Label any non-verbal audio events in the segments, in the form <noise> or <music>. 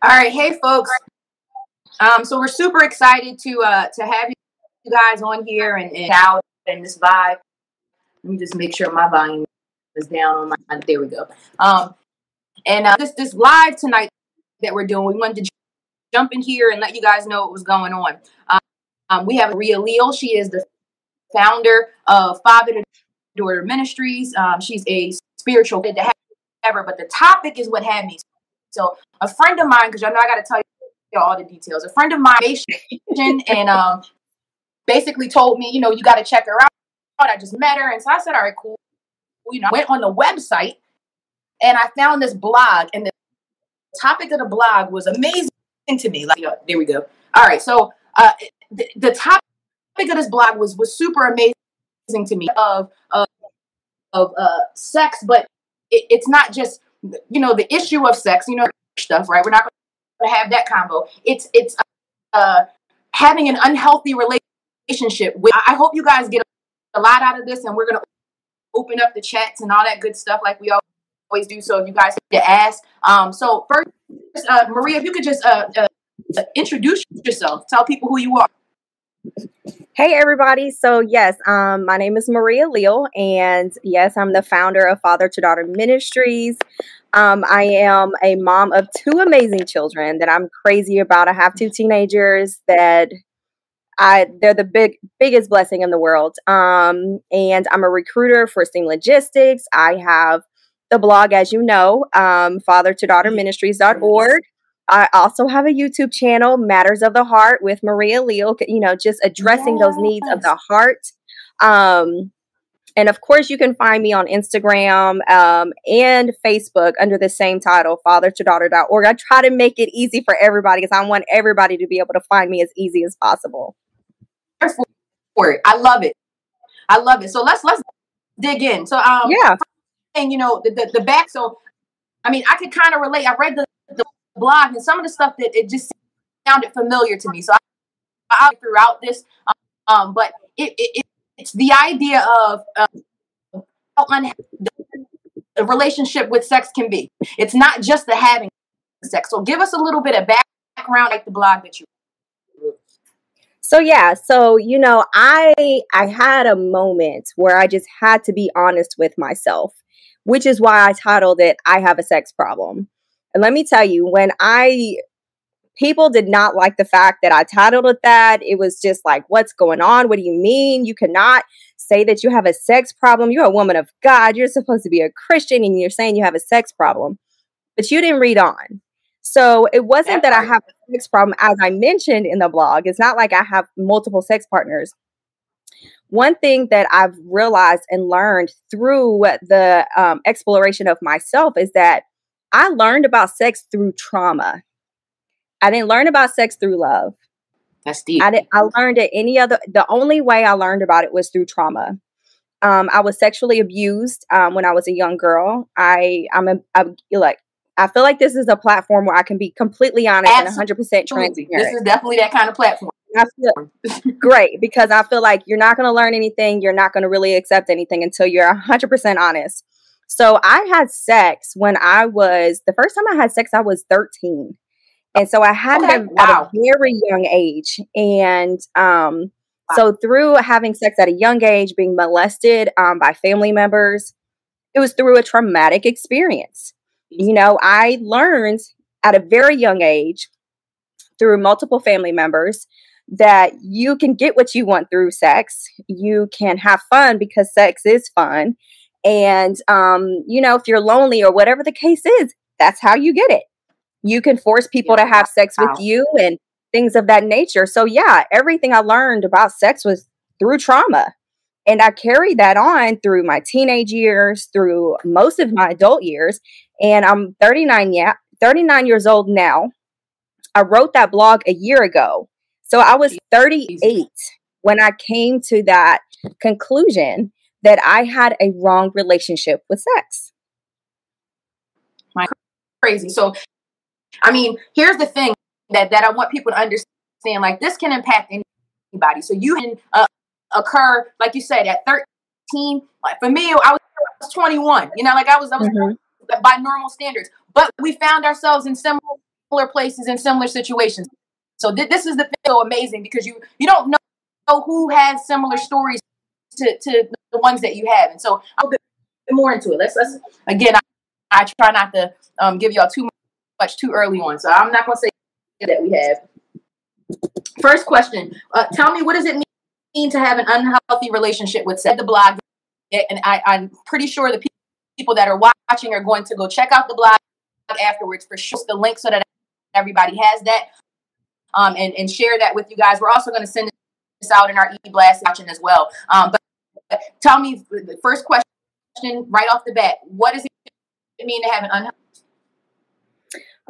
All right, hey folks. Um, so we're super excited to uh to have you guys on here and, and out and this vibe. Let me just make sure my volume is down on my. There we go. Um, and uh, this this live tonight that we're doing, we wanted to jump in here and let you guys know what was going on. Um, um, we have Ria Leal. She is the founder of Father to Daughter Ministries. Um, she's a spiritual ever, but the topic is what had me. So a friend of mine, because I know I got to tell you all the details. A friend of mine, <laughs> and um, basically told me, you know, you got to check her out. I just met her, and so I said, all right, cool. You know, went on the website, and I found this blog, and the topic of the blog was amazing to me. Like, you know, there we go. All right, so uh, the, the topic of this blog was was super amazing to me of of, of uh, sex, but it, it's not just you know the issue of sex. You know stuff, right? We're not going to have that combo. It's it's uh, having an unhealthy relationship. With, I hope you guys get a lot out of this, and we're going to open up the chats and all that good stuff like we always do. So if you guys need to ask, um, so first, uh, Maria, if you could just uh, uh, introduce yourself, tell people who you are. Hey everybody. So yes, um, my name is Maria Leal, and yes, I'm the founder of Father to Daughter Ministries. Um, I am a mom of two amazing children that I'm crazy about. I have two teenagers that I they're the big biggest blessing in the world. Um, and I'm a recruiter for Steam Logistics. I have the blog, as you know, um, father to daughter ministries.org. I also have a YouTube channel, Matters of the Heart with Maria Leal, you know, just addressing yes. those needs of the heart. Um, and of course, you can find me on Instagram um, and Facebook under the same title, father to daughter.org. I try to make it easy for everybody because I want everybody to be able to find me as easy as possible. I love it. I love it. So let's let's dig in. So um yeah, and you know the, the, the back. So I mean, I could kind of relate. I read the blog and some of the stuff that it just sounded familiar to me. So I, I throughout this, um, but it, it, it's the idea of uh, how un- the relationship with sex can be. It's not just the having sex. So give us a little bit of background, like the blog that you. So yeah, so you know, I I had a moment where I just had to be honest with myself, which is why I titled it "I Have a Sex Problem." And let me tell you, when I people did not like the fact that I titled it that. It was just like, what's going on? What do you mean? You cannot say that you have a sex problem. You're a woman of God. You're supposed to be a Christian and you're saying you have a sex problem. But you didn't read on. So it wasn't that I have a sex problem, as I mentioned in the blog. It's not like I have multiple sex partners. One thing that I've realized and learned through the um, exploration of myself is that I learned about sex through trauma. I didn't learn about sex through love. That's deep. I, did, I learned it any other. The only way I learned about it was through trauma. Um, I was sexually abused um, when I was a young girl. I I'm a, I'm like I feel like this is a platform where I can be completely honest Absolutely. and 100 percent transparent. This is definitely that kind of platform. I feel <laughs> great because I feel like you're not going to learn anything. You're not going to really accept anything until you're 100 percent honest. So I had sex when I was the first time I had sex. I was 13. And so I had okay. it wow. at a very young age. And um, wow. so through having sex at a young age, being molested um, by family members, it was through a traumatic experience. You know, I learned at a very young age through multiple family members that you can get what you want through sex. You can have fun because sex is fun. And, um, you know, if you're lonely or whatever the case is, that's how you get it you can force people yeah, to have sex wow. with you and things of that nature. So yeah, everything I learned about sex was through trauma. And I carried that on through my teenage years, through most of my adult years. And I'm 39 yeah, 39 years old now. I wrote that blog a year ago. So I was 38 when I came to that conclusion that I had a wrong relationship with sex. My crazy. So I mean, here's the thing that, that I want people to understand like, this can impact anybody. So you can uh, occur, like you said, at 13. Like for me, I was 21. You know, like I was, I was mm-hmm. by normal standards. But we found ourselves in similar similar places in similar situations. So th- this is the thing so amazing because you you don't know, know who has similar stories to, to the ones that you have, and so I'll get more into it. Let's let's again. I, I try not to um, give y'all too much too early on, so I'm not gonna say that we have. First question: uh, Tell me what does it mean to have an unhealthy relationship with said the blog, and I, I'm pretty sure the people that are watching are going to go check out the blog afterwards for sure. The link so that everybody has that um, and, and share that with you guys. We're also going to send this out in our e-blast section as well. Um, tell me the first question right off the bat, what does it mean to have an unhealthy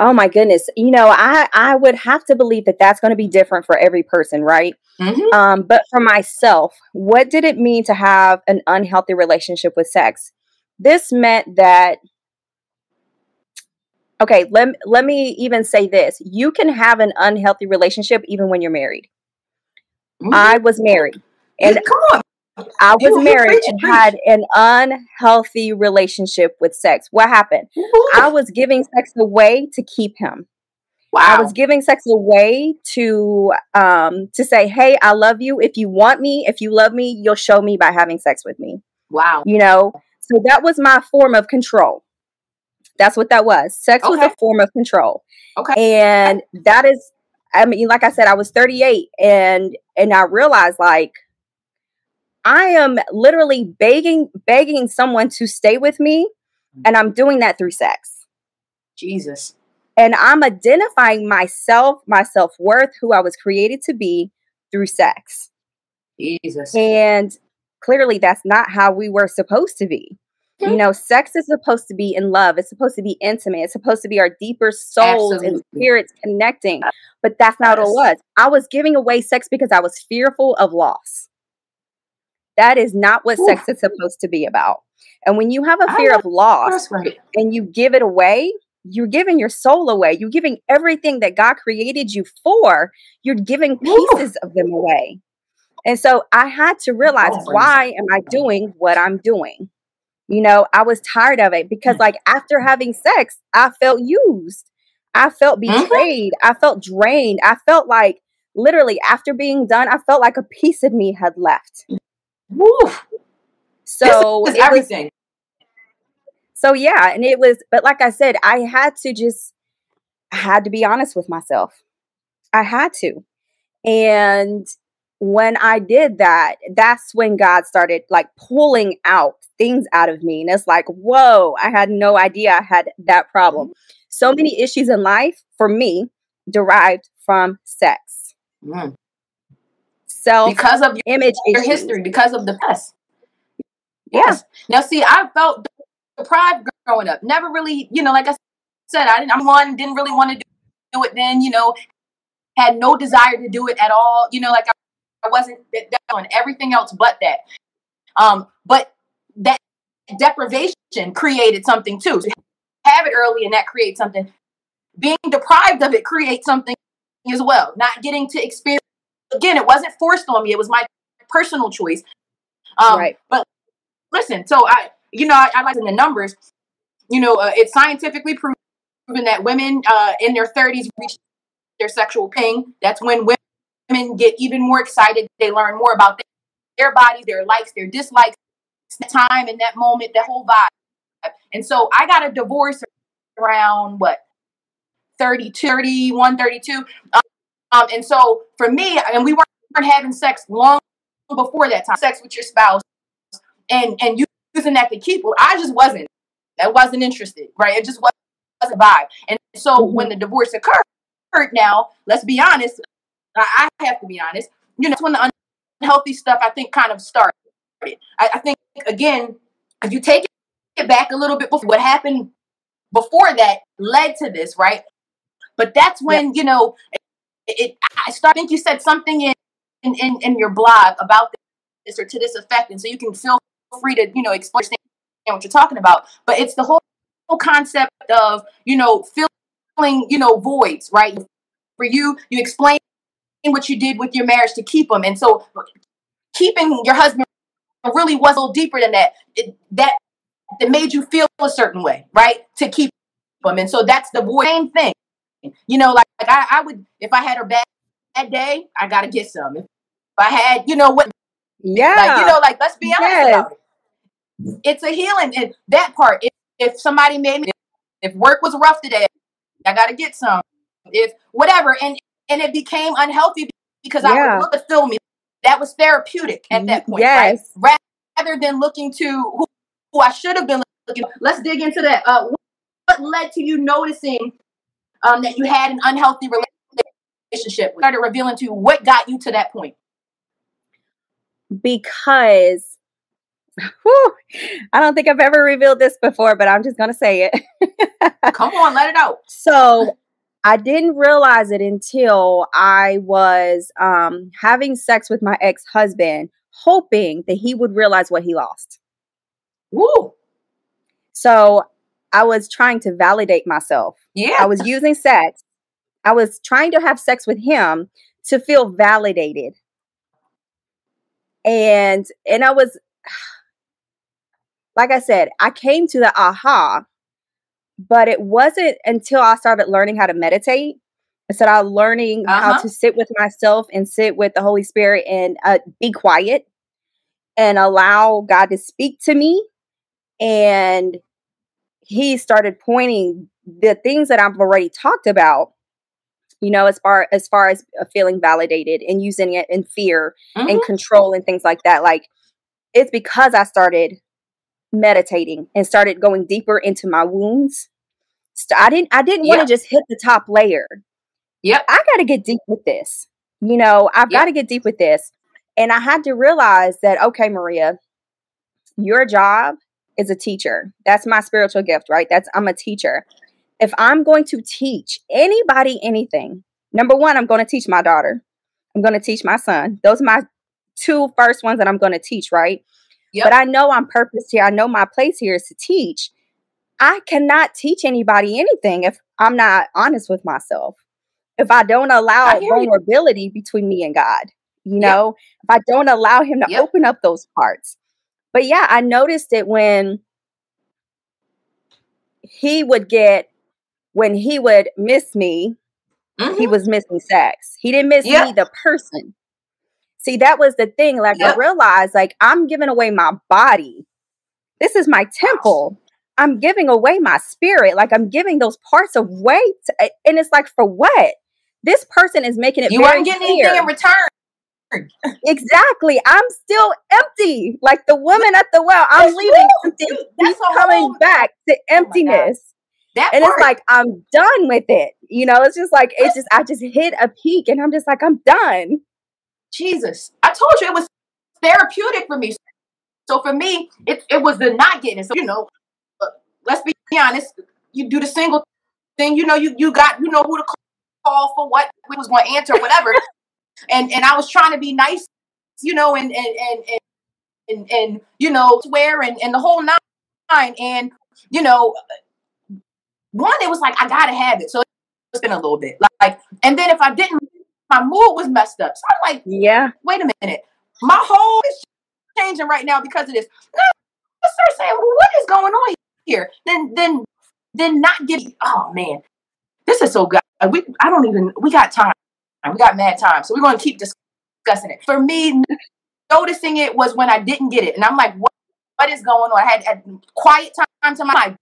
Oh my goodness. You know, I I would have to believe that that's going to be different for every person, right? Mm-hmm. Um, but for myself, what did it mean to have an unhealthy relationship with sex? This meant that okay, let, let me even say this. You can have an unhealthy relationship even when you're married. Mm-hmm. I was married. And come on. I was you, married and had an unhealthy relationship with sex. What happened? Ooh. I was giving sex away to keep him. Wow. I was giving sex away to um to say, "Hey, I love you. If you want me, if you love me, you'll show me by having sex with me." Wow. You know, so that was my form of control. That's what that was. Sex okay. was a form of control. Okay. And that is I mean, like I said, I was 38 and and I realized like I am literally begging begging someone to stay with me mm. and I'm doing that through sex. Jesus. And I'm identifying myself, my self-worth, who I was created to be through sex. Jesus. And clearly that's not how we were supposed to be. You hmm. know, sex is supposed to be in love. It's supposed to be intimate. It's supposed to be our deeper souls Absolutely. and spirits connecting. But that's not yes. what it was. I was giving away sex because I was fearful of loss. That is not what Ooh. sex is supposed to be about. And when you have a fear of loss right. and you give it away, you're giving your soul away. You're giving everything that God created you for. You're giving pieces Ooh. of them away. And so I had to realize oh, why am I doing what I'm doing? You know, I was tired of it because, mm. like, after having sex, I felt used. I felt mm-hmm. betrayed. Mm-hmm. I felt drained. I felt like literally after being done, I felt like a piece of me had left. Woo. So this is everything. Was, so yeah, and it was, but like I said, I had to just, I had to be honest with myself. I had to. And when I did that, that's when God started like pulling out things out of me. And it's like, whoa, I had no idea I had that problem. So many issues in life for me derived from sex. Mm. Self because of your, image your history, because of the past. Yes. Yeah. Now, see, I felt deprived growing up. Never really, you know, like I said, I didn't, I'm one, didn't really want to do it then, you know, had no desire to do it at all. You know, like I I wasn't on everything else but that. Um, but that deprivation created something too. So have it early and that creates something. Being deprived of it creates something as well. Not getting to experience again, it wasn't forced on me. It was my personal choice. Um, right. But listen, so I, you know, I, I like in the numbers. You know, uh, it's scientifically proven that women uh, in their 30s reach their sexual ping. That's when women get even more excited. They learn more about their bodies, their likes, their dislikes, time in that moment, the whole vibe. And so I got a divorce around what 32, 31, 32. Um, um, and so for me, and we weren't having sex long before that time, sex with your spouse and and using that to keep. Well, I just wasn't. I wasn't interested, right? It just wasn't a vibe. And so mm-hmm. when the divorce occurred, now let's be honest, I have to be honest. You know, that's when the unhealthy stuff I think kind of started. I, I think again, if you take it back a little bit before what happened before that led to this, right? But that's when yeah. you know it. I start. I think you said something in, in in in your blog about this or to this effect, and so you can feel free to you know explain what you're talking about. But it's the whole, whole concept of you know filling you know voids, right? For you, you explain what you did with your marriage to keep them. And so keeping your husband really was a little deeper than that. It, that that made you feel a certain way, right? To keep them. And so that's the same thing. You know, like, like I, I would if I had a bad, bad day, I gotta get some. If I had, you know what? Yeah. Like, you know, like let's be honest Yes. about it. It's a healing and that part. If, if somebody made me if work was rough today, I gotta get some. If whatever, and and it became unhealthy because I Yeah. would look at film. That was therapeutic at that point, Yes. right? Rather than looking to who, who I should have been looking. Let's dig into that. Uh, what led to you noticing um, that you had an unhealthy relationship? Started revealing to you what got you to that point. because whew, I don't think I've ever revealed this before, but I'm just going to say it. <laughs> Come on, let it out. so I didn't realize it until I was um, having sex with my ex husband, hoping that he would realize what he lost. Woo! So I was trying to validate myself. Yeah. I was using sex. I was trying to have sex with him to feel validated. And and I was <sighs> like I said, I came to the aha, but it wasn't until I started learning how to meditate. I started learning how Uh-huh. to sit with myself and sit with the Holy Spirit and uh, be quiet and allow God to speak to me. And he started pointing the things that I've already talked about, you know, as far as far as uh, feeling validated and using it in fear and Mhm. control and things like that. Like it's because I started meditating and started going deeper into my wounds. I didn't I didn't want Yeah. to just hit the top layer. Yep. I got to get deep with this. You know, I've Yep. got to get deep with this. And I had to realize that okay, Maria, your job is a teacher. That's my spiritual gift, right? That's I'm a teacher. If I'm going to teach anybody anything, number one, I'm going to teach my daughter. I'm going to teach my son. Those are my two first ones that I'm going to teach, right? Yep. But I know I'm purposed here. I know my place here is to teach. I cannot teach anybody anything if I'm not honest with myself. If I don't allow I hear you. vulnerability between me and God, you Yep. know, if I don't allow Him to Yep. open up those parts. But yeah, I noticed it when he would get, when he would miss me, Mhm. he was missing sex. He didn't miss Yeah. me, the person. See, that was the thing. Like, I realized, like, I'm giving away my body. This is my temple. I'm giving away my spirit. Like, I'm giving those parts away. To, and it's like, for what? This person is making it You weren't getting clear. anything in return. Exactly. I'm still empty. Like the woman at the well. I'm That's leaving true. empty. That's coming whole- back to Oh emptiness. That and part. it's like I'm done with it. You know, it's just like it's just I just hit a peak and I'm just like, I'm done. Jesus. I told you it was therapeutic for me. So for me, it, it was the not getting it. So, you know, let's be honest. You do the single thing, you know, you, you got, you know who to call for what, we was going to answer, whatever. And and I was trying to be nice, you know, and, and, and, and, and, and you know, swear and, and the whole nine. And, you know, one, it was like, I got to have it. So it's been a little bit like, and then if I didn't, my mood was messed up. So I'm like, Yeah. wait a minute, my whole is changing right now because of this. I start saying, well, what is going on here? Then, then, then not give. Oh man, this is so good. We, I don't even. We got time. We got mad time, so we're going to keep discussing it. For me, noticing it was when I didn't get it, and I'm like, what, what is going on? I had, had quiet time to my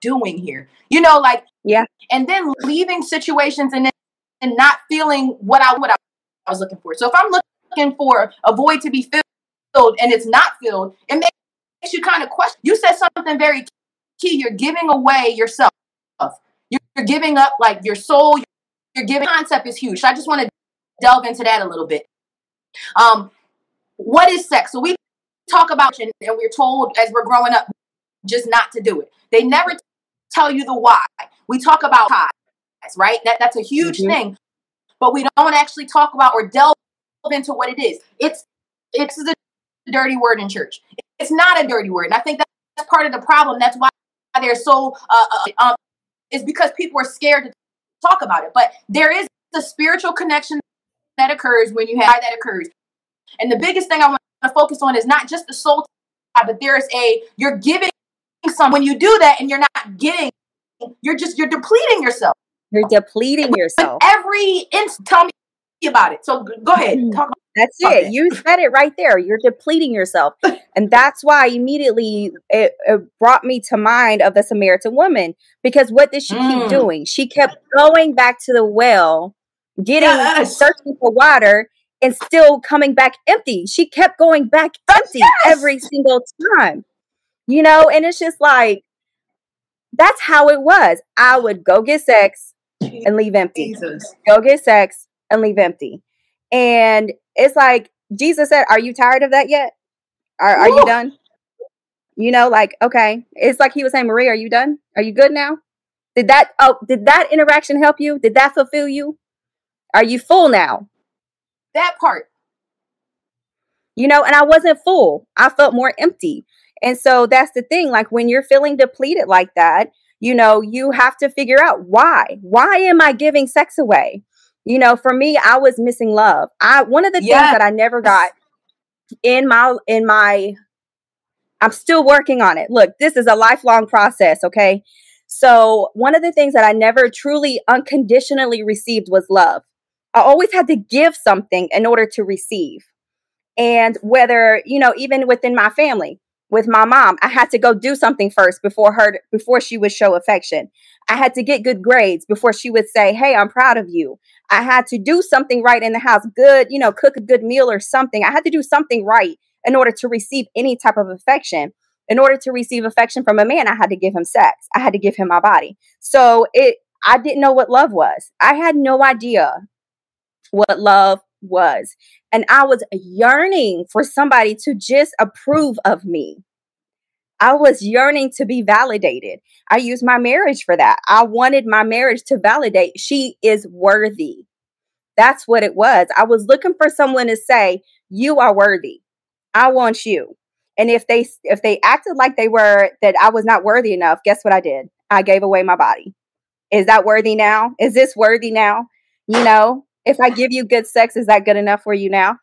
doing here, you know, like Yeah. and then leaving situations and then and not feeling what I what I was looking for. So if I'm looking for a void to be filled and it's not filled, it makes you kind of question. You said something very key. You're giving away yourself. You're giving up like your soul. You're giving concept is huge. So I just want to delve into that a little bit. Um, what is sex? So we talk about and, and we're told as we're growing up just not to do it. They never tell you the why. We talk about highs, right? That that's a huge Mhm. thing, but we don't actually talk about or delve into what it is. It's it's the dirty word in church. It's not a dirty word, and I think that's part of the problem. That's why they're so uh, uh, um, is because people are scared to talk about it. But there is a spiritual connection that occurs when you have that occurs, and the biggest thing I want to focus on is not just the soul, but there is a you're giving some when you do that, and you're not getting. You're just you're depleting yourself. You're depleting yourself. Every instant, tell me about it. So go ahead. Mm. Talk that's it. You said it right there. You're depleting yourself. <laughs> and that's why immediately it, it, brought me to mind of the Samaritan woman because what did she mm. keep doing? She kept going back to the well, getting yes. searching for water and still coming back empty. She kept going back empty yes. every single time. You know, and it's just like that's how it was. I would go get sex and leave empty. Jesus. Go get sex and leave empty. And it's like Jesus said, Are you tired of that yet? Are, are you done? You know, like, okay. It's like he was saying, Marie, are you done? Are you good now? Did that oh did that interaction help you? Did that fulfill you? Are you full now? That part. You know, and I wasn't full. I felt more empty. And so that's the thing. Like when you're feeling depleted like that, you know, you have to figure out why. Why am I giving sex away? You know, for me, I was missing love. I one of the yes. things that I never got in my in my I'm still working on it. Look, this is a lifelong process, okay? So, one of the things that I never truly unconditionally received was love. I always had to give something in order to receive. And whether, you know, even within my family, with my mom, I had to go do something first before her before she would show affection. I had to get good grades before she would say, "Hey, I'm proud of you." I had to do something right in the house, good, you know, cook a good meal or something. I had to do something right in order to receive any type of affection. In order to receive affection from a man, I had to give him sex. I had to give him my body. So it I didn't know what love was. I had no idea what love was. And I was yearning for somebody to just approve of me. I was yearning to be validated. I used my marriage for that. I wanted my marriage to validate she is worthy. That's what it was. I was looking for someone to say, "You are worthy. I want you." And if they if they acted like they were that I was not worthy enough, guess what I did? I gave away my body. Is that worthy now? Is this worthy now? You know, if I give you good sex, is that good enough for you now?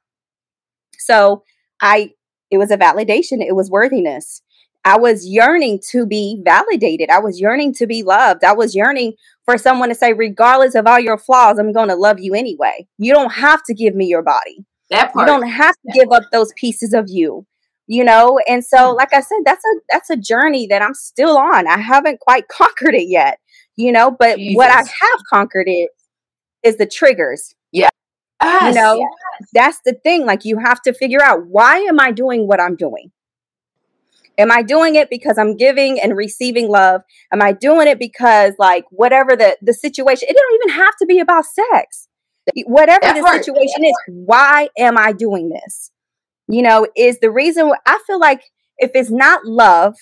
So I, it was a validation, it was worthiness. I was yearning to be validated. I was yearning to be loved. I was yearning for someone to say, regardless of all your flaws, I'm going to love you anyway. You don't have to give me your body. That part. You don't have to give up those pieces of you. You know, and so, hmm. like I said, that's a that's a journey that I'm still on. I haven't quite <laughs> conquered it yet. You know, but Jesus. what I have conquered it is the triggers. Yeah. Yes, you know, yes. that's the thing. Like you have to figure out why am I doing what I'm doing? Am I doing it because I'm giving and receiving love? Am I doing it because like whatever the the situation, it don't even have to be about sex. Whatever the situation is, why am I doing this? You know, is the reason I feel like if it's not love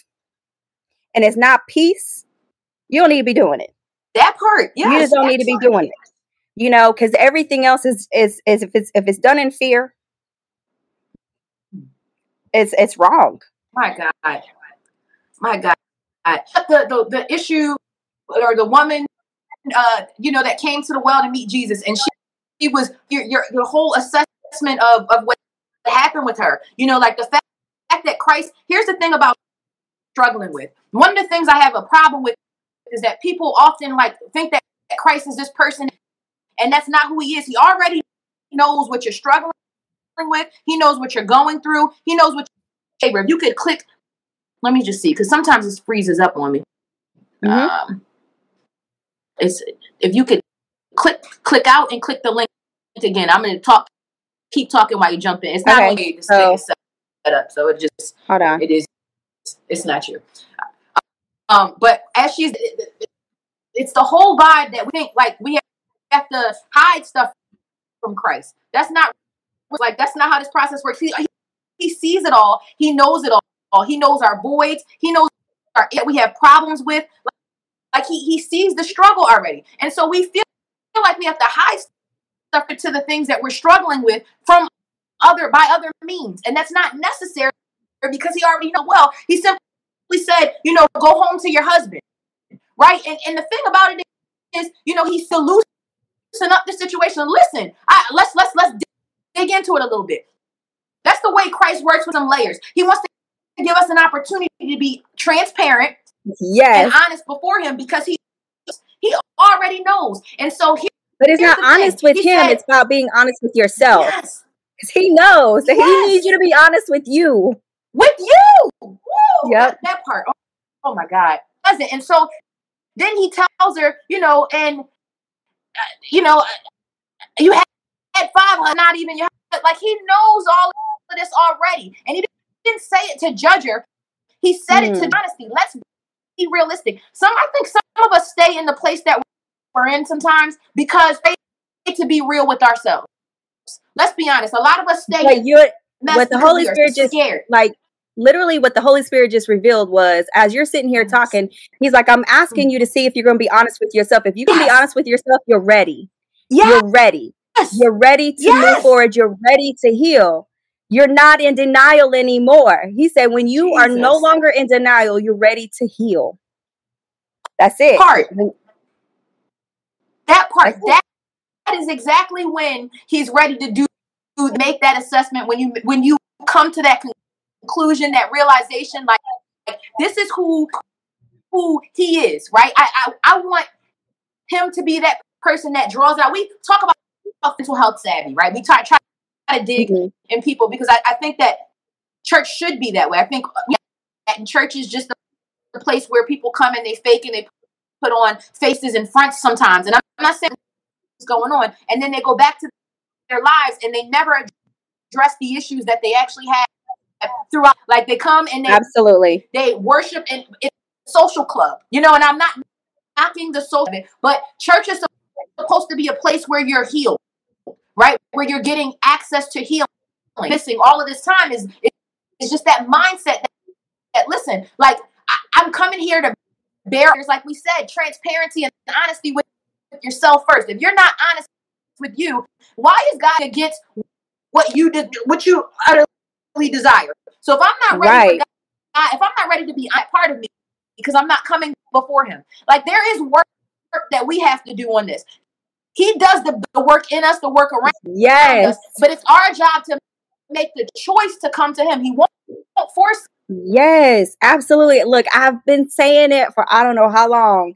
and it's not peace, you don't need to be doing it. That part, yeah. You just don't need to be doing it you know because everything else is is is if it's if it's done in fear it's it's wrong my god my god the the, the issue or the woman uh you know that came to the well to meet jesus and she, she was your, your your whole assessment of of what happened with her you know like the fact that christ here's the thing about struggling with one of the things i have a problem with is that people often like think that christ is this person and that's not who he is. He already knows what you're struggling with. He knows what you're going through. He knows what you're If you could click, let me just see, because sometimes it freezes up on me. Mm-hmm. Um, it's if you could click click out and click the link again. I'm gonna talk keep talking while you jump in. It's not okay. only so, set up, so it just hold on. It is it's not you. Um, but as she's it's the whole vibe that we think like we have have to hide stuff from Christ. That's not like that's not how this process works. He, he sees it all. He knows it all. He knows our voids. He knows our we have problems with. Like, he he sees the struggle already, and so we feel like we have to hide stuff to the things that we're struggling with from other by other means, and that's not necessary because he already know well. He simply said, you know, go home to your husband, right? And and the thing about it is, you know, he still loosen up the situation. Listen, I, let's let's let's dig into it a little bit. That's the way Christ works with some layers. He wants to give us an opportunity to be transparent, yes, and honest before Him because He He already knows. And so he But it's not honest thing. with he him. Said, it's about being honest with yourself. Yes. Because he knows that yes. he needs you to be honest with you. With you. Woo, yep. That, that part. Oh, oh my God. Doesn't. And so then he tells her, you know, and uh, you know, you had, had five, not even your like he knows all of this already. And he didn't say it to judge her. He said mm. it to hmm. honesty. Let's be realistic. Some I think some of us stay in the place that we're in sometimes because we to be real with ourselves. Let's be honest. A lot of us stay like you're what the Holy Spirit just scared. like literally what the Holy Spirit just revealed was as you're sitting here talking, he's like, I'm asking mm. you to see if you're gonna be honest with yourself. If you can yes. be honest with yourself, you're ready. Yes. You're ready. Yes. You're ready to move forward. You're ready to heal. You're not in denial anymore. He said, when you Jesus. are no longer in denial, you're ready to heal. That's it. Part. That part. That, that is exactly when he's ready to do make that assessment. When you when you come to that conclusion, that realization, like, like this is who who he is, right? I, I I want him to be that person that draws out. We talk about mental health savvy, right? We try try to dig mm-hmm. in people because I, I, think that church should be that way. I think yeah, and church is just the place where people come and they fake and they put on faces and fronts sometimes. And I'm not saying what's going on, and then they go back to their lives and they never address the issues that they actually have throughout. Like they come and they absolutely they worship in, in social club, you know. And I'm not knocking the social, but church is supposed to be a place where you're healed right? Where you're getting access to healing. Missing all of this time is it's just that mindset that, that listen, like I, am coming here to bear, like we said, transparency and honesty with, yourself first. If you're not honest with you, why is God against what you did, what you utterly desire? So if I'm not ready right. for God, if I'm not ready to be part of me, because I'm not coming before Him, like there is work that we have to do on this. He does the, the work in us, the work around yes. us. But it's our job to make the choice to come to him. He won't, won't force. Yes, absolutely. Look, I've been saying it for I don't know how long.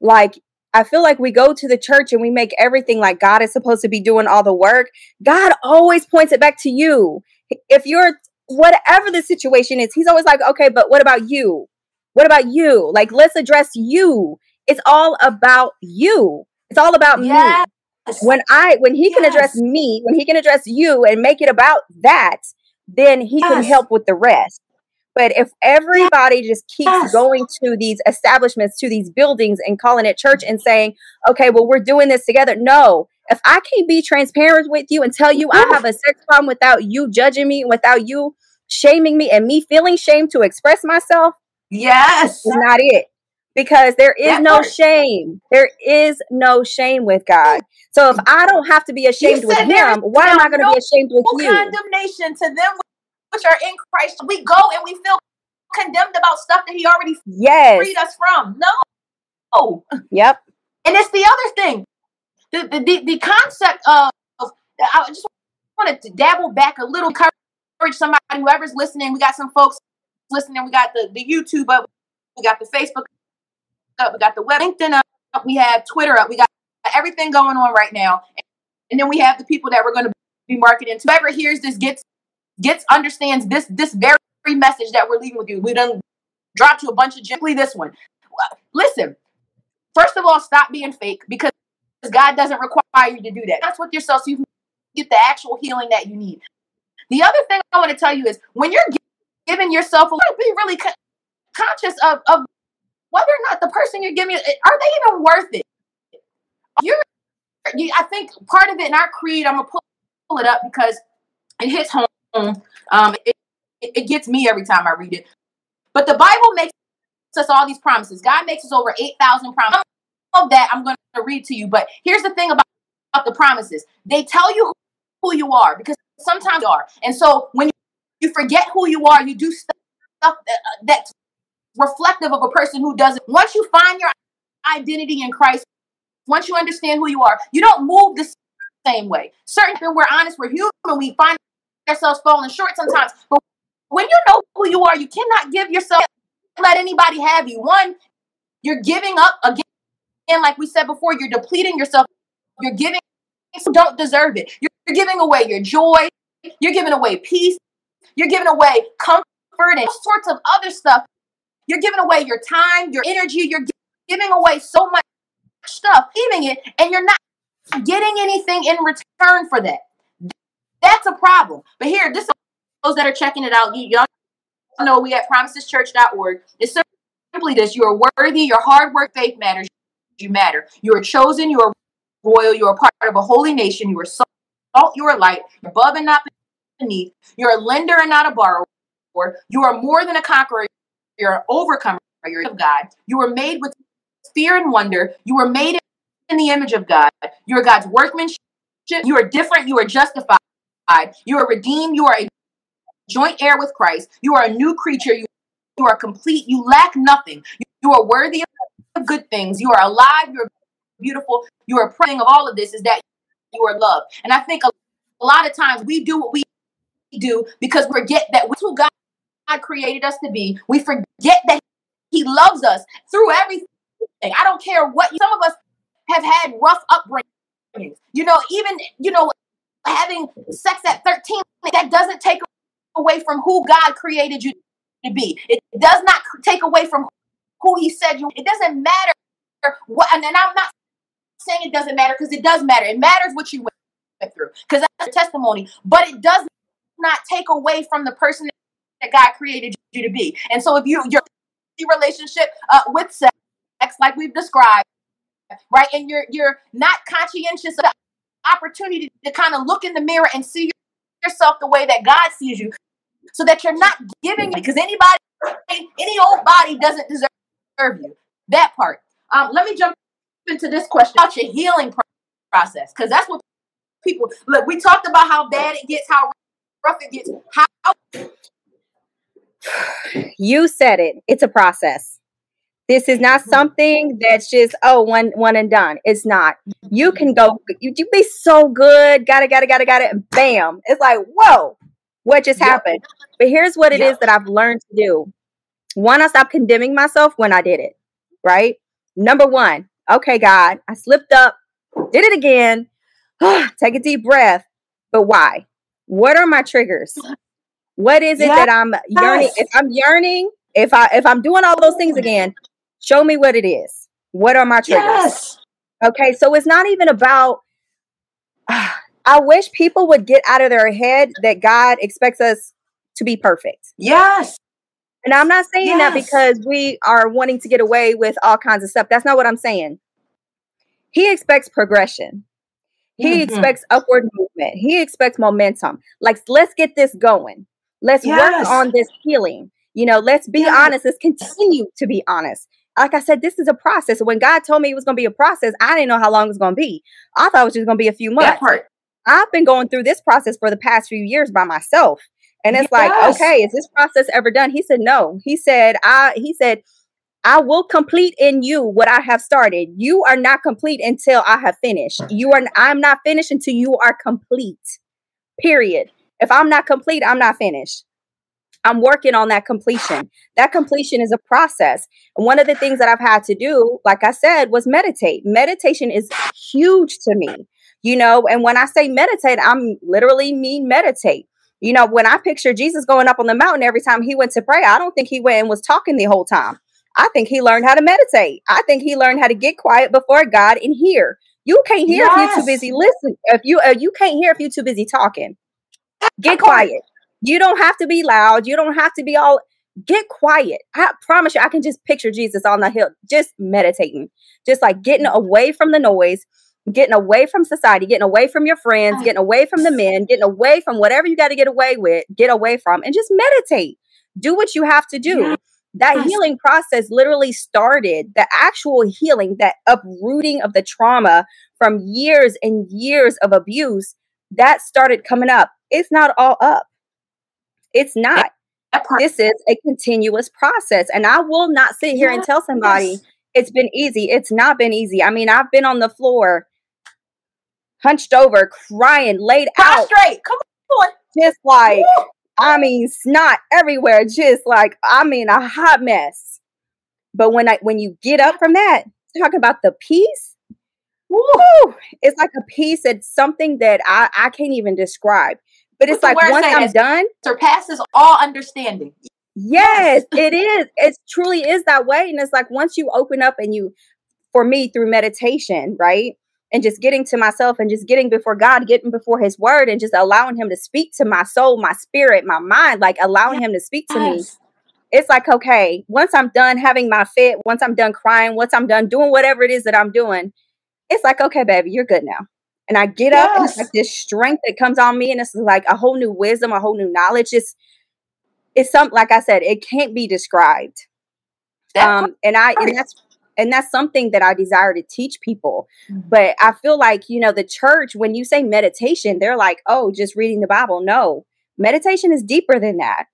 Like, I feel like we go to the church and we make everything like God is supposed to be doing all the work. God always points it back to you. If you're whatever the situation is, He's always like, okay, but what about you? What about you? Like, let's address you. It's all about you. It's all about yes. me. When I when he yes. can address me, when he can address you and make it about that, then he yes. can help with the rest. But if everybody just keeps going to these establishments, to these buildings and calling it church and saying, okay, well, we're doing this together. No, if I can't be transparent with you and tell you I have a sex problem without you judging me, without you shaming me and me feeling shame to express myself, yes, is not it because there is that no part. shame. There is no shame with God. So if I don't have to be ashamed with Him, why am I going to no be ashamed with you? Condemnation to them which are in Christ. We go and we feel condemned about stuff that He already yes. freed us from. No. Oh. Yep. And it's the other thing. The the, the, the concept of, of I just wanted to dabble back a little, encourage somebody, whoever's listening. We got some folks listening. We got the, the YouTube up. We got the Facebook up. We got the web LinkedIn up. We have Twitter up. We got everything going on right now. And then we have the people that we're going to be marketing to. Whoever hears this gets gets understands this this very message that we're leaving with you. We done dropped you a bunch of gently this one. Listen, first of all, stop being fake because God doesn't require you to do that. That's with yourself so you can get the actual healing that you need. The other thing I want to tell you is when you're giving yourself a be really conscious of, of whether or not the person you're giving, are they even worth it? You're, you, I think part of it in our creed, I'm gonna pull, pull it up because it hits home. Um, it, it, gets me every time I read it. But the Bible makes us all these promises. God makes us over 8,000 promises. Of that, I'm going to read to you. But here's the thing about, about the promises they tell you who you are because sometimes you are. And so when you forget who you are, you do stuff that, uh, that's reflective of a person who doesn't. Once you find your identity in Christ, once you understand who you are, you don't move the same way. Certain, we're honest, we're human, we find ourselves falling short sometimes. But when you know who you are, you cannot give yourself, let anybody have you. One, you're giving up again And like we said before, you're depleting yourself. You're giving don't deserve it. You're, you're giving away your joy. You're giving away peace. You're giving away comfort and all sorts of other stuff. You're giving away your time, your energy. You're giving away so much stuff, giving it, and you're not getting anything in return for that. That's a problem. But here, this those that are checking it out, y'all know we at promiseschurch.org. It's simply this: you are worthy. Your hard work, faith matters. You matter. You are chosen. You are royal. You are part of a holy nation. You are salt. You are light. Above and not beneath. You're a lender and not a borrower. You are more than a conqueror. You're an overcomer. You're of God. You were made with fear and wonder. You were made in the image of God. You are God's workmanship. You are different. You are justified. You are redeemed. You are a joint heir with Christ. You are a new creature. You, you are complete. You lack nothing. You, you are worthy of good things. You are alive. You're beautiful. You are praying of all of this is that you are loved. And I think a, a lot of times we do what we do because we forget that we who God created us to be. We forget that He loves us through everything. I don't care what some of us have had rough upbringings. You know, even you know, having sex at 13, that doesn't take away from who God created you to be. It does not take away from who He said you. It doesn't matter what, and I'm not saying it doesn't matter because it does matter. It matters what you went through because that's a testimony, but it does not take away from the person that God created you to be. And so if you your relationship uh, with sex, like we've described, right, and you're you're not conscientious of the opportunity to kind of look in the mirror and see yourself the way that God sees you, so that you're not giving because anybody, any old body doesn't deserve you. That part. Um, let me jump into this question about your healing process because that's what people look. We talked about how bad it gets, how rough it gets. How you said it. It's a process. This is not mm-hmm. something that's just oh one one and done. It's not. You can go. You, you be so good. Got it. Got it. Got it. Got it. And bam! It's like whoa, what just happened? But here's what it is that I've learned to do. One, I stopped condemning myself when I did it. Right. Number one. Okay, God, I slipped up. Did it again. <sighs> Take a deep breath. But why? What are my triggers? What is it yes. that I'm yearning? If I'm yearning, if I if I'm doing all those things again, show me what it is. What are my triggers? Yes. Okay, so it's not even about uh, <sighs> I wish people would get out of their head that God expects us to be perfect. Yes. And I'm not saying yes. that because we are wanting to get away with all kinds of stuff. That's not what I'm saying. He expects progression. He mm-hmm. expects upward movement. He expects momentum. Like, let's get this going. Let's yes. work on this healing. You know, let's be yes. honest. Let's continue to be honest. Like I said, this is a process. When God told me it was going to be a process, I didn't know how long it was going to be. I thought it was just going to be a few months. I've been going through this process for the past few years by myself. And it's yes. like, okay, is this process ever done? He said, no. He said, I, he said, I will complete in you what I have started. You are not complete until I have finished. Hmm. You are, I'm not finished until you are complete. Period. If I'm not complete, I'm not finished. I'm working on that completion. That completion is a process. And one of the things that I've had to do, like I said, was meditate. Meditation is huge to me, you know. And when I say meditate, I'm literally mean meditate. You know, when I picture Jesus going up on the mountain every time he went to pray, I don't think he went and was talking the whole time. I think he learned how to meditate. I think he learned how to get quiet before God and hear. You can't hear yes. if you're too busy listening. If you uh, you can't hear if you're too busy talking. Get quiet. You don't have to be loud. You don't have to be all get quiet. I promise you, I can just picture Jesus on the hill, just meditating, just like getting mm. away from the noise, getting away from society, getting away from your friends, getting away from the men, getting away from whatever you got to get away with, get away from, and just meditate. Do what you have to do. Yeah. That healing process literally started the actual healing, that uprooting of the trauma from years and years of abuse that started coming up it's not all up. It's not. This is a continuous process. And I will not sit here yes. and tell somebody it's been easy. It's not been easy. I mean, I've been on the floor, hunched over, crying, laid Prostrate. out. Straight. Come on. Just like, Woo. I mean, snot everywhere. Just like, I mean, a hot mess. But when I when you get up from that, talk about the peace, woo, it's like a piece. It's something that I, I can't even describe. But it's like once I'm done, surpasses all understanding. Yes, it is. It truly is that way. And it's like once you open up and you, for me, through meditation, right? And just getting to myself and just getting before God, getting before His Word, and just allowing Him to speak to my soul, my spirit, my mind, like allowing Him to speak to me. It's like, okay, once I'm done having my fit, once I'm done crying, once I'm done doing whatever it is that I'm doing, it's like, okay, baby, you're good now. And I get yes. up and it's like this strength that comes on me, and it's like a whole new wisdom, a whole new knowledge. It's it's something like I said, it can't be described. Um, and I and that's and that's something that I desire to teach people. Mm-hmm. But I feel like, you know, the church, when you say meditation, they're like, oh, just reading the Bible. No, meditation is deeper than that.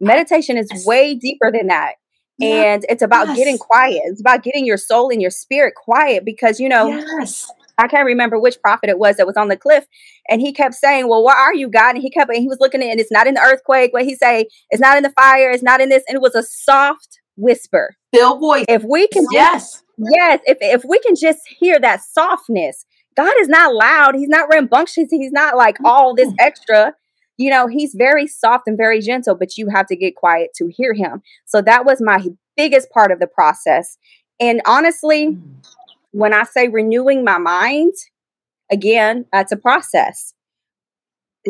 Meditation is way deeper than that. Yeah. And it's about yes. getting quiet. It's about getting your soul and your spirit quiet because, you know, yes. I can't remember which prophet it was that was on the cliff, and he kept saying, "Well, where are you, God?" And he kept, and he was looking at, and it's not in the earthquake. What he say? It's not in the fire. It's not in this. And it was a soft whisper, still voice. If we can, yes, yes, if if we can just hear that softness, God is not loud. He's not rambunctious. He's not like all this extra. You know, he's very soft and very gentle, but you have to get quiet to hear him. So that was my biggest part of the process. And honestly, when I say renewing my mind, again, that's a process.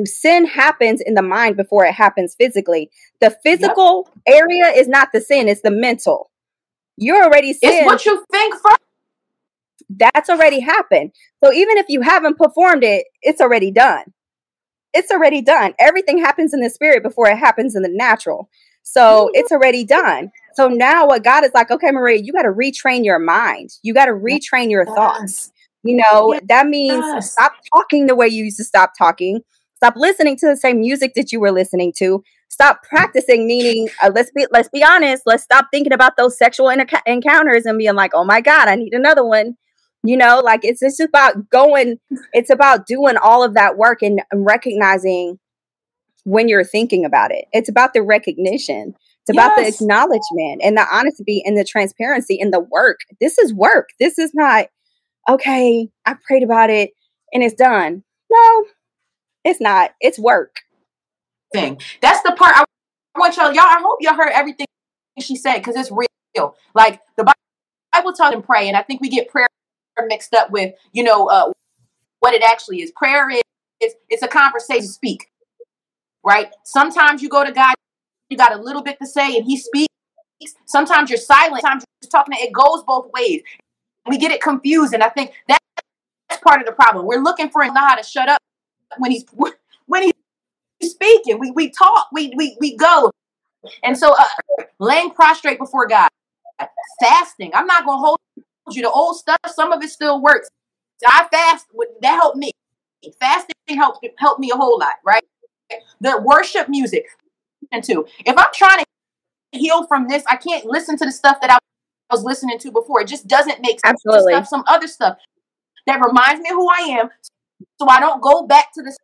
Sin happens in the mind before it happens physically. The physical yep. area is not the sin, it's the mental. You're already sin. It's what you think first. That's already happened. So even if you haven't performed it, it's already done. It's already done. Everything happens in the spirit before it happens in the natural. So it's already done. So now what God is like, okay, Maria, you got to retrain your mind. You got to retrain your thoughts. You know, that means stop talking the way you used to stop talking. Stop listening to the same music that you were listening to. Stop practicing, meaning uh, let's be let's be honest. Let's stop thinking about those sexual encounters and being like, oh my god, I need another one. You know, like it's it's just about going. It's about doing all of that work and recognizing when you're thinking about it. It's about the recognition. It's about yes. the acknowledgement and the honesty and the transparency and the work. This is work. This is not, okay, I prayed about it and it's done. No, it's not. It's work. Thing. That's the part I want y'all. Y'all, I hope y'all heard everything she said because it's real. Like the Bible taught and pray, and I think we get prayer mixed up with, you know, uh, what it actually is. Prayer is, is it's a conversation. Speak right? Sometimes you go to God, you got a little bit to say, and He speaks. Sometimes you're silent. Sometimes you're just talking. It goes both ways. We get it confused, and I think that's part of the problem. We're looking for him how to shut up when he's <laughs> when he's speaking. We we talk. We we we go, and so uh, laying prostrate before God, fasting. I'm not gonna hold you. The old stuff, some of it still works. I fast. That helped me. Fasting helped helped me a whole lot, right? the worship music and to. If I'm trying to heal from this, I can't listen to the stuff that I was listening to before. It just doesn't make sense. Absolutely. Stuff, some other stuff that reminds me of who I am, so I don't go back to the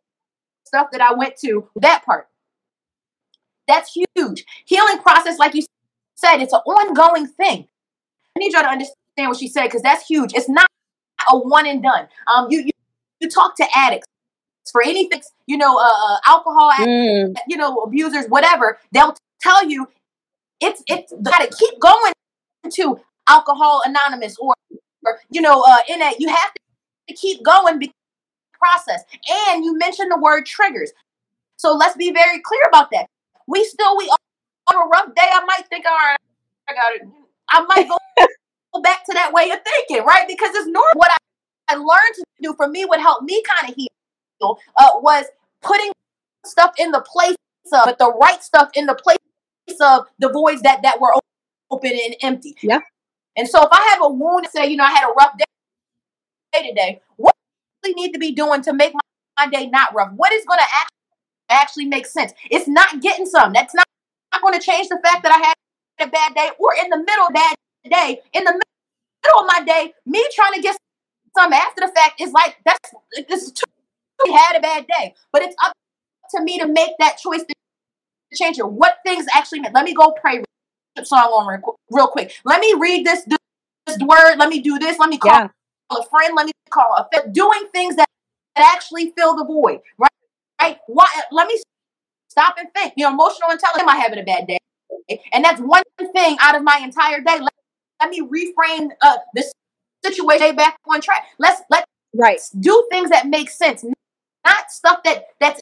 stuff that I went to. That part. That's huge. Healing process, like you said, it's an ongoing thing. I need y'all to understand what she said because that's huge. It's not a one and done. Um, you, you you talk to addicts for anything, you know, uh, uh alcohol, mm. you know, abusers, whatever, they'll tell you it's it's got to keep going to Alcohol Anonymous or, or you know, uh, in it. You have to keep going because process. And you mentioned the word triggers, so let's be very clear about that. We still we on a rough day. I might think, all right, I got it. I might <laughs> go back to that way of thinking, right? Because it's normal. What I, I learned to do for me, what helped me kind of heal uh, was putting stuff in the place of, but the right stuff in the place of the voids that that were open and empty. Yeah. And so if I have a wound and say, you know, I had a rough day today, what do need to be doing to make my, my day not rough? What is going to actually actually make sense? It's not getting some. That's not, not going to change the fact that I had a bad day or in the middle of bad day, in the middle of my day, me trying to get some after the fact is like that's this is too had a bad day. But it's up to me to make that choice to change it. What things actually meant. Let me go pray song on real quick. Let me read this word. Let me do this. Let me call yeah. a friend. Let me call a friend. Doing things that, that actually fill the void, right? Right? Why? Let me stop and think. You know, emotional intelligence. Am I having a bad day? And that's one thing out of my entire day. Let, let me reframe uh, this situation back on track. Let's let right do things that make sense, not stuff that that's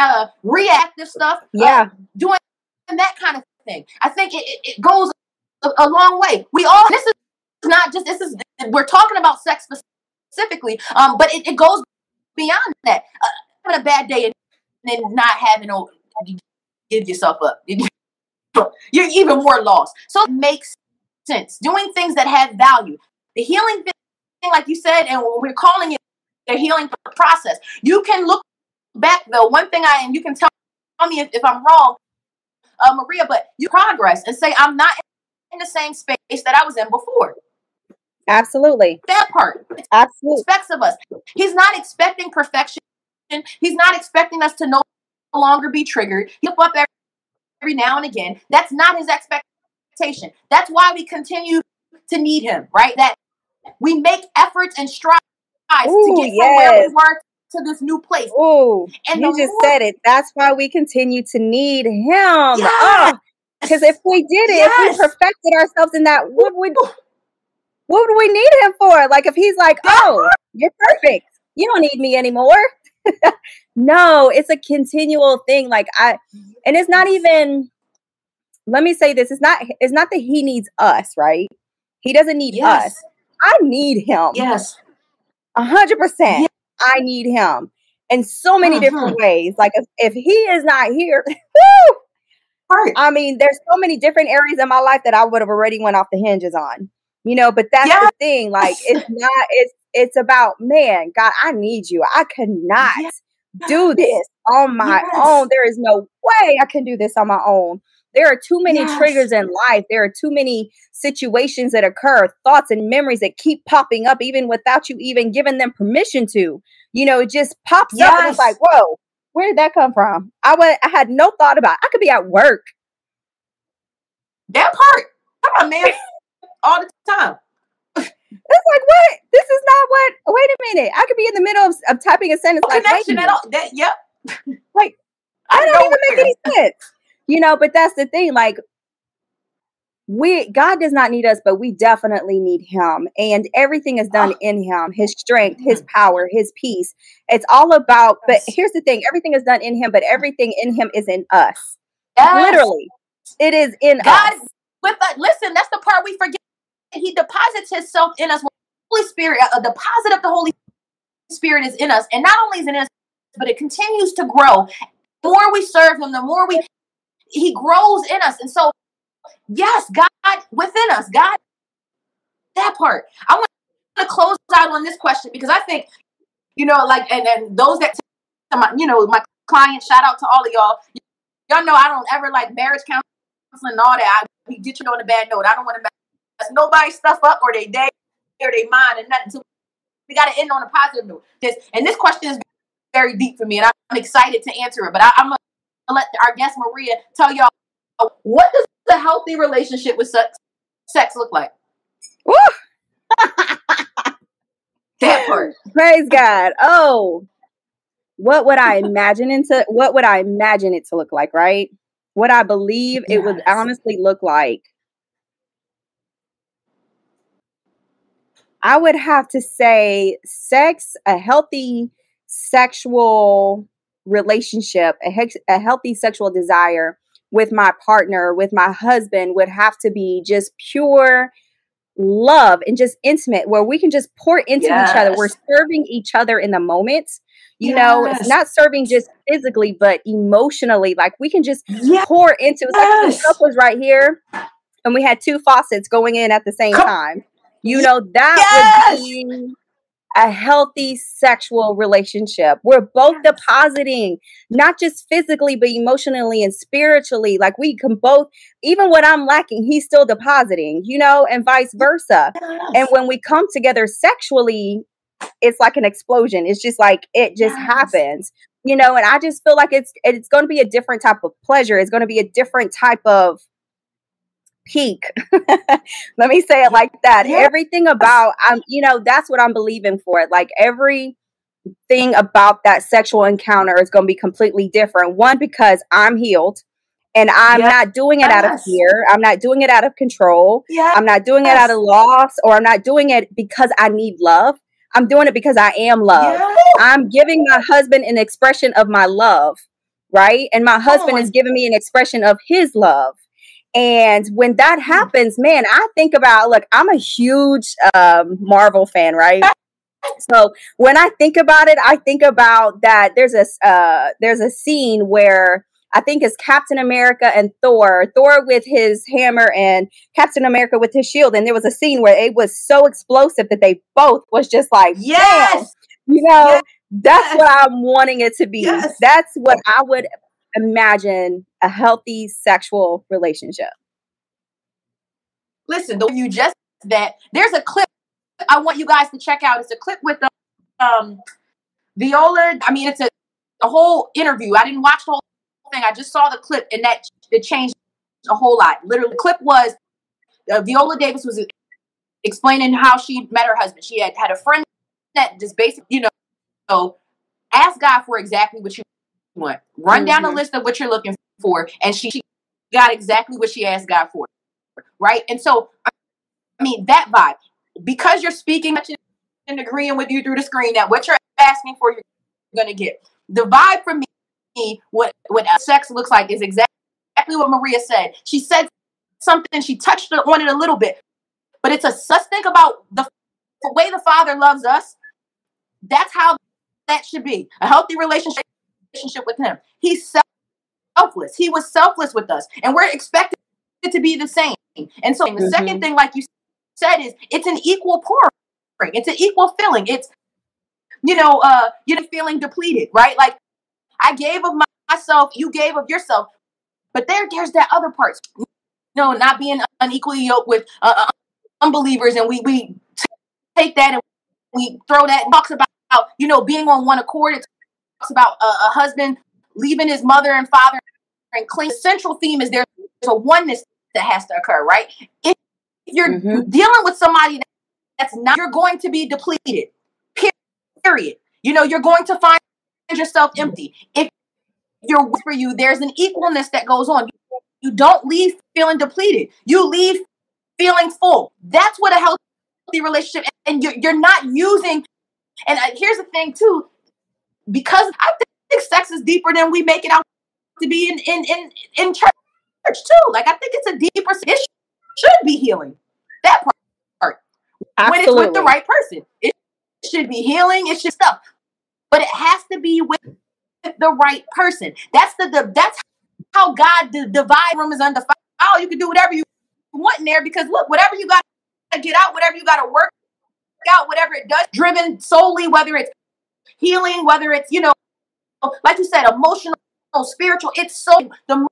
uh, reactive stuff. Uh, yeah, uh, doing that kind of thing. I think it, it, goes a, a, long way. We all this is not just this is we're talking about sex specifically, um, but it, it goes beyond that. Uh, having a bad day and then not having no, give yourself up. <laughs> You're even more lost. So it makes sense. Doing things that have value. The healing thing, like you said, and we're calling it the healing process. You can look back though. One thing I and you can tell me if, if I'm wrong, uh, Maria, but you progress and say I'm not in the same space that I was in before. Absolutely. That part. Absolutely. Expects of us. He's not expecting perfection. He's not expecting us to no longer be triggered. He'll up every, every now and again. That's not his expectation. That's why we continue to need him, right? That we make efforts and strive Ooh, to get yes. from where we were to this new place. Oh, and you just more, said it. That's why we continue to need him. Yes. Because oh, if we did it, yes. if we perfected ourselves in that, what would what would we need him for? Like if he's like, oh, you're perfect. You don't need me anymore. <laughs> no, it's a continual thing. Like I and it's not even let me say this. It's not it's not that he needs us, right? He doesn't need yes. us. I need him. Yes. A hundred percent. I need him in so many uh-huh. different ways. Like if, if he is not here, <laughs> right. I mean, there's so many different areas in my life that I would have already went off the hinges on. You know, but that's yes. the thing. Like it's not, it's it's about man, God, I need you. I cannot yes. do this on my yes. own. There is no way I can do this on my own. There are too many yes. triggers in life. There are too many situations that occur, thoughts and memories that keep popping up, even without you even giving them permission to. You know, it just pops yes. up and it's like, whoa, where did that come from? I went, I had no thought about it. I could be at work. That part. Come on, man. All the time. It's like what? This is not what. Wait a minute. I could be in the middle of, of typing a sentence. No like, connection at all. That, yep. Like I don't even make any sense. You know, but that's the thing. Like, we God does not need us, but we definitely need Him, and everything is done in Him. His strength, His mm-hmm. power, His peace. It's all about. But here's the thing: everything is done in Him, but everything in Him is in us. Yes. Literally, it is in God, us. With us. Listen, that's the part we forget. He deposits Himself in us. Holy Spirit, a deposit of the Holy Spirit is in us, and not only is it in us, but it continues to grow. The more we serve Him, the more we he grows in us. And so, yes, God within us, God, that part. I want to close out on this question because I think, you know, like, and, and those that, my, you know, my clients, shout out to all of y'all. Y'all know I don't ever like marriage counseling and all that. I get you on a bad note. I don't want to mess nobody's stuff up or they day or they mind and nothing. So we got to end on a positive note. This and this question is very deep for me, and I'm excited to answer it. But I, am gonna let our guest Maria tell y'all what does a healthy relationship with sex, sex look like? <laughs> that part. Praise God. Oh, what would I imagine into what would I imagine it to look like, right? What I believe yes. it would honestly look like. I would have to say sex, a healthy sexual relationship, a, he- a healthy sexual desire with my partner, with my husband, would have to be just pure love and just intimate, where we can just pour into yes. each other. We're serving each other in the moment. You yes. know, it's not serving just physically, but emotionally. Like we can just yes. pour into. It's like the cup was right here, and we had two faucets going in at the same time. You know that would be a healthy sexual relationship. We're both depositing, not just physically, but emotionally and spiritually. Like we can both, even what I'm lacking, he's still depositing, you know, and vice versa. And when we come together sexually, it's like an explosion. It's just like it just happens. You know, and I just feel like it's it's going to be a different type of pleasure. It's going to be a different type of peak. <laughs> Let me say it like that. Yeah. Everything about I'm, you know, that's what I'm believing for. It. Like every thing about that sexual encounter is going to be completely different. One because I'm healed and I'm yes. not doing it out of fear. I'm not doing it out of control. Yes. I'm not doing it out of loss or I'm not doing it because I need love. I'm doing it because I am love. Yes. I'm giving my husband an expression of my love, right? And my husband is giving me an expression of his love. And when that mm. happens, man, I think about look, I'm a huge um, Marvel fan, right? <laughs> so when I think about it, I think about that there's a uh, there's a scene where I think it's Captain America and Thor, Thor with his hammer and Captain America with his shield. And there was a scene where it was so explosive that they both was just like, yes, you know, yes. that's what <laughs> I'm wanting it to be. Yes. That's what I would imagine a healthy sexual relationship. Listen, though you just that there's a clip I want you guys to check out. It's a clip with the um Viola. I mean, it's a, a whole interview. I didn't watch the whole thing. I just saw the clip, and that it changed a whole lot. Literally, the clip was uh, Viola Davis was explaining how she met her husband. She had had a friend that just basically, you know, so ask God for exactly what you want. Run mm-hmm. down a list of what you're looking for, and she, she got exactly what she asked God for. Right, and so I mean that vibe because you're speaking and agreeing with you through the screen that what you're asking for, you're going to get. The vibe for me, what what sex looks like, is exactly what Maria said. She said something. She touched on it a little bit, but it's a let's think about the, the way the Father loves us. That's how that should be a healthy relationship relationship with Him. He's selfless. He was selfless with us, and we're expected to be the same. And so, the mm-hmm. second thing, like you said is it's an equal pouring. It's an equal feeling. It's you know, uh, you know, feeling depleted, right? Like I gave of myself, you gave of yourself, but there, there's that other part. You know, not being unequally yoked with uh, uh unbelievers, and we we take that and we throw that. And talks about you know being on one accord. It talks about a, a husband leaving his mother and father and cling. The central theme is there's a oneness that has to occur, right? If you're mm-hmm. dealing with somebody that's not, you're going to be depleted. Period. You know, you're going to find yourself empty. If you're for you, there's an equalness that goes on. You don't leave feeling depleted. You leave feeling full. That's what a healthy relationship. And you're, you're not using. And uh, here's the thing too, because I think sex is deeper than we make it out to be in in in, in church too. Like I think it's a deeper issue should be healing. That part. Absolutely. When it's with the right person. It should be healing, it's just stuff. But it has to be with the right person. That's the, the that's how God the divide room is undefiled. Oh, you can do whatever you want in there because look, whatever you got to get out, whatever you got to work out, whatever it does, driven solely, whether it's healing, whether it's, you know, like you said, emotional, spiritual. It's so the moment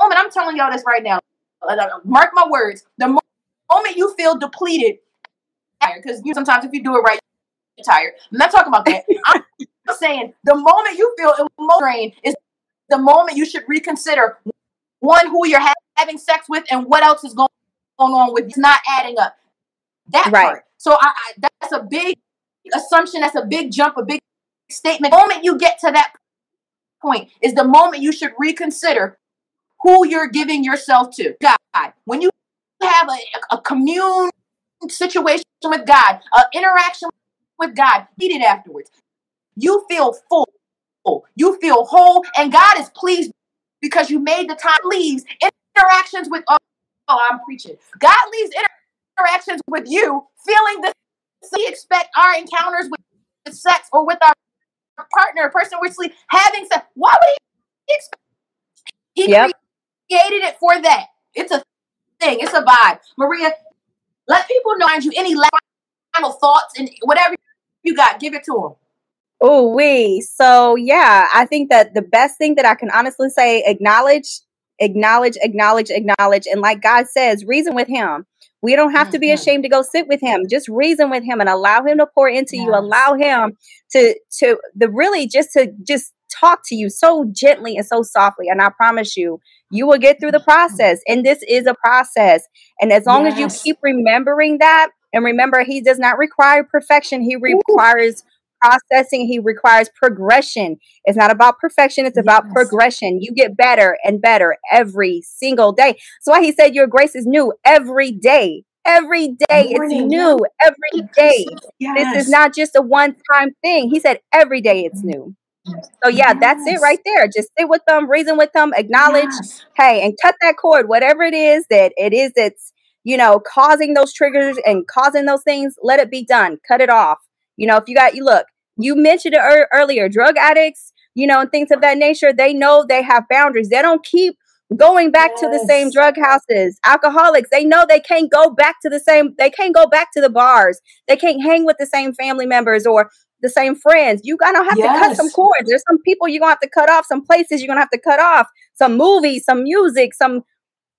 I'm telling y'all this right now, uh, mark my words, the moment you feel depleted, because you sometimes if you do it right, you're tired. I'm not talking about that. <laughs> I'm saying the moment you feel emotional is the moment you should reconsider one who you're having sex with and what else is going on with. It's not adding up. That right. part. So I, I, that's a big assumption. That's a big jump. A big statement. The moment you get to that point is the moment you should reconsider who you're giving yourself to. God. When you have a, a commune situation with God, an interaction with God, eat it afterwards. You feel full. You feel whole, and God is pleased because you made the time. Leaves interactions with. Oh, oh I'm preaching. God leaves interactions with you feeling the. We expect our encounters with sex or with our partner, a person we're sleep, having sex. Why would he expect? He yep created it for that. It's a thing. It's a vibe. Maria, let people know you any final thoughts and whatever you got, give it to them. Oh, we. So, yeah, I think that the best thing that I can honestly say, acknowledge, acknowledge, acknowledge, acknowledge. And like God says, reason with Him. We don't have mm-hmm. to be mm-hmm. ashamed to go sit with Him. Just reason with Him and allow Him to pour into yes. you. Allow Him to, to, the really just to just talk to you so gently and so softly. And I promise you, you will get through the process. And this is a process. And as long yes. as you keep remembering that, and remember, he does not require perfection, he requires processing, he requires progression. It's not about perfection, it's about progression. You get better and better every single day. So why he said your grace is new every day. Every day Morning. it's new. Every day. Yes. This is not just a one-time thing. He said every day it's new. So yeah, yes. that's it right there. Just sit with them, reason with them, acknowledge, yes. hey, and cut that cord, whatever it is that it is that's you know causing those triggers and causing those things. Let it be done. Cut it off. You know, if you got you look, you mentioned it er- earlier, drug addicts, you know, and things of that nature. They know they have boundaries. They don't keep going back yes. to the same drug houses alcoholics they know they can't go back to the same they can't go back to the bars they can't hang with the same family members or the same friends you gotta have yes. to cut some cords there's some people you're gonna have to cut off some places you're gonna have to cut off some movies some music some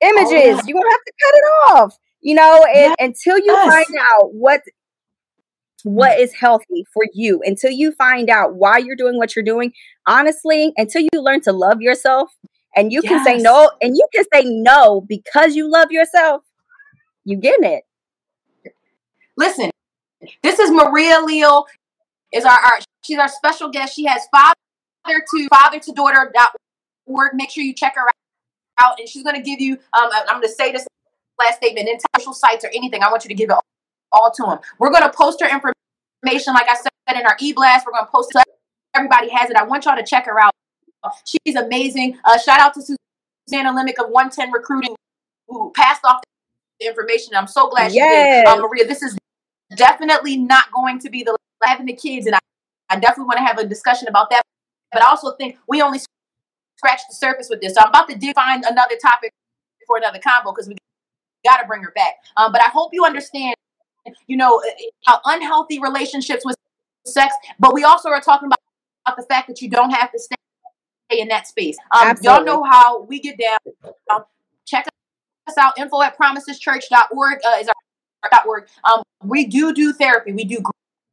images oh, yeah. you're gonna have to cut it off you know and yes. until you find out what what is healthy for you. Until you find out why you're doing what you're doing honestly until you learn to love yourself and you yes. can say no and you can say no because you love yourself you get it. Listen this is maria leal is our, our she's our special guest. She has father to father to daughter dot org. Make sure you check her out and she's going to give you um, i'm going to say this last statement in social sites or anything. I want you to give it all to them we're going to post her information like i said in our e-blast we're going to post it so everybody has it i want y'all to check her out She's amazing. Uh, shout out to Susanna Lemick of 110 Recruiting who passed off the information. I'm so glad she yes. did. Um, Maria, this is definitely not going to be the having the kids, and I, I definitely want to have a discussion about that. But I also think we only scratched the surface with this. So I'm about to define another topic for another convo because we got to bring her back. Um, but I hope you understand, you know, how unhealthy relationships with sex, but we also are talking about, about the fact that you don't have to stay in that space. Um, y'all know how we get down. Um, check us out. Info at promiseschurch.org uh, is our org. Um, we do do therapy. We do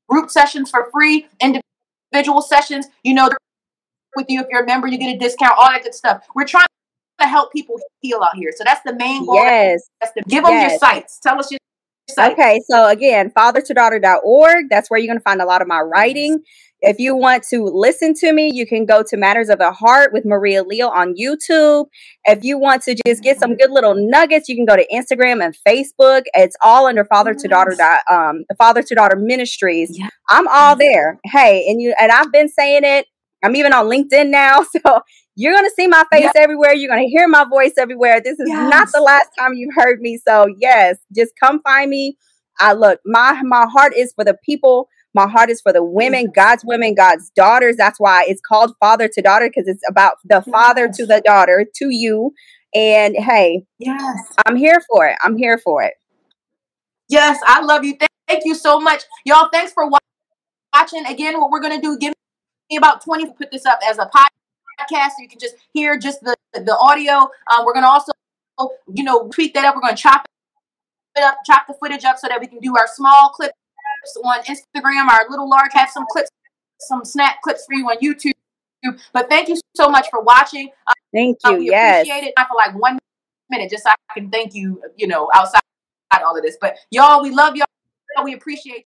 group sessions for free, individual sessions. You know, with you if you're a member, you get a discount. All that good stuff. We're trying to help people heal out here. So that's the main goal. Yes. That's the, give them yes. your sites. Tell us your Okay, so again, father to daughter.org. That's where you're going to find a lot of my writing. If you want to listen to me, you can go to Matters of the Heart with Maria Leal on YouTube. If you want to just get some good little nuggets, you can go to Instagram and Facebook. It's all under Father to Daughter um Father to Daughter Ministries. Yeah. I'm all there. Hey, and you and I've been saying it. I'm even on LinkedIn now, <laughs> so you're gonna see my face yes. everywhere. You're gonna hear my voice everywhere. This is yes. not the last time you've heard me. So yes, just come find me. I look, my my heart is for the people my heart is for the women, God's women, God's daughters. That's why it's called father to daughter because it's about the father to the daughter to you. And hey, yes, I'm here for it. I'm here for it. Yes, I love you. Thank you so much, y'all. Thanks for watching. Again, what we're gonna do? Give me about twenty. Put this up as a podcast, so you can just hear just the the audio. Um, we're gonna also, you know, tweak that up. We're gonna chop it up, chop the footage up, so that we can do our small clips on Instagram. Our little large have some clips, some snap clips for you on YouTube. But thank you so much for watching. Uh, thank you. we yes. appreciate it. Not for like one minute, just so I can thank you. You know, outside all of this. But y'all, we love y'all. We appreciate.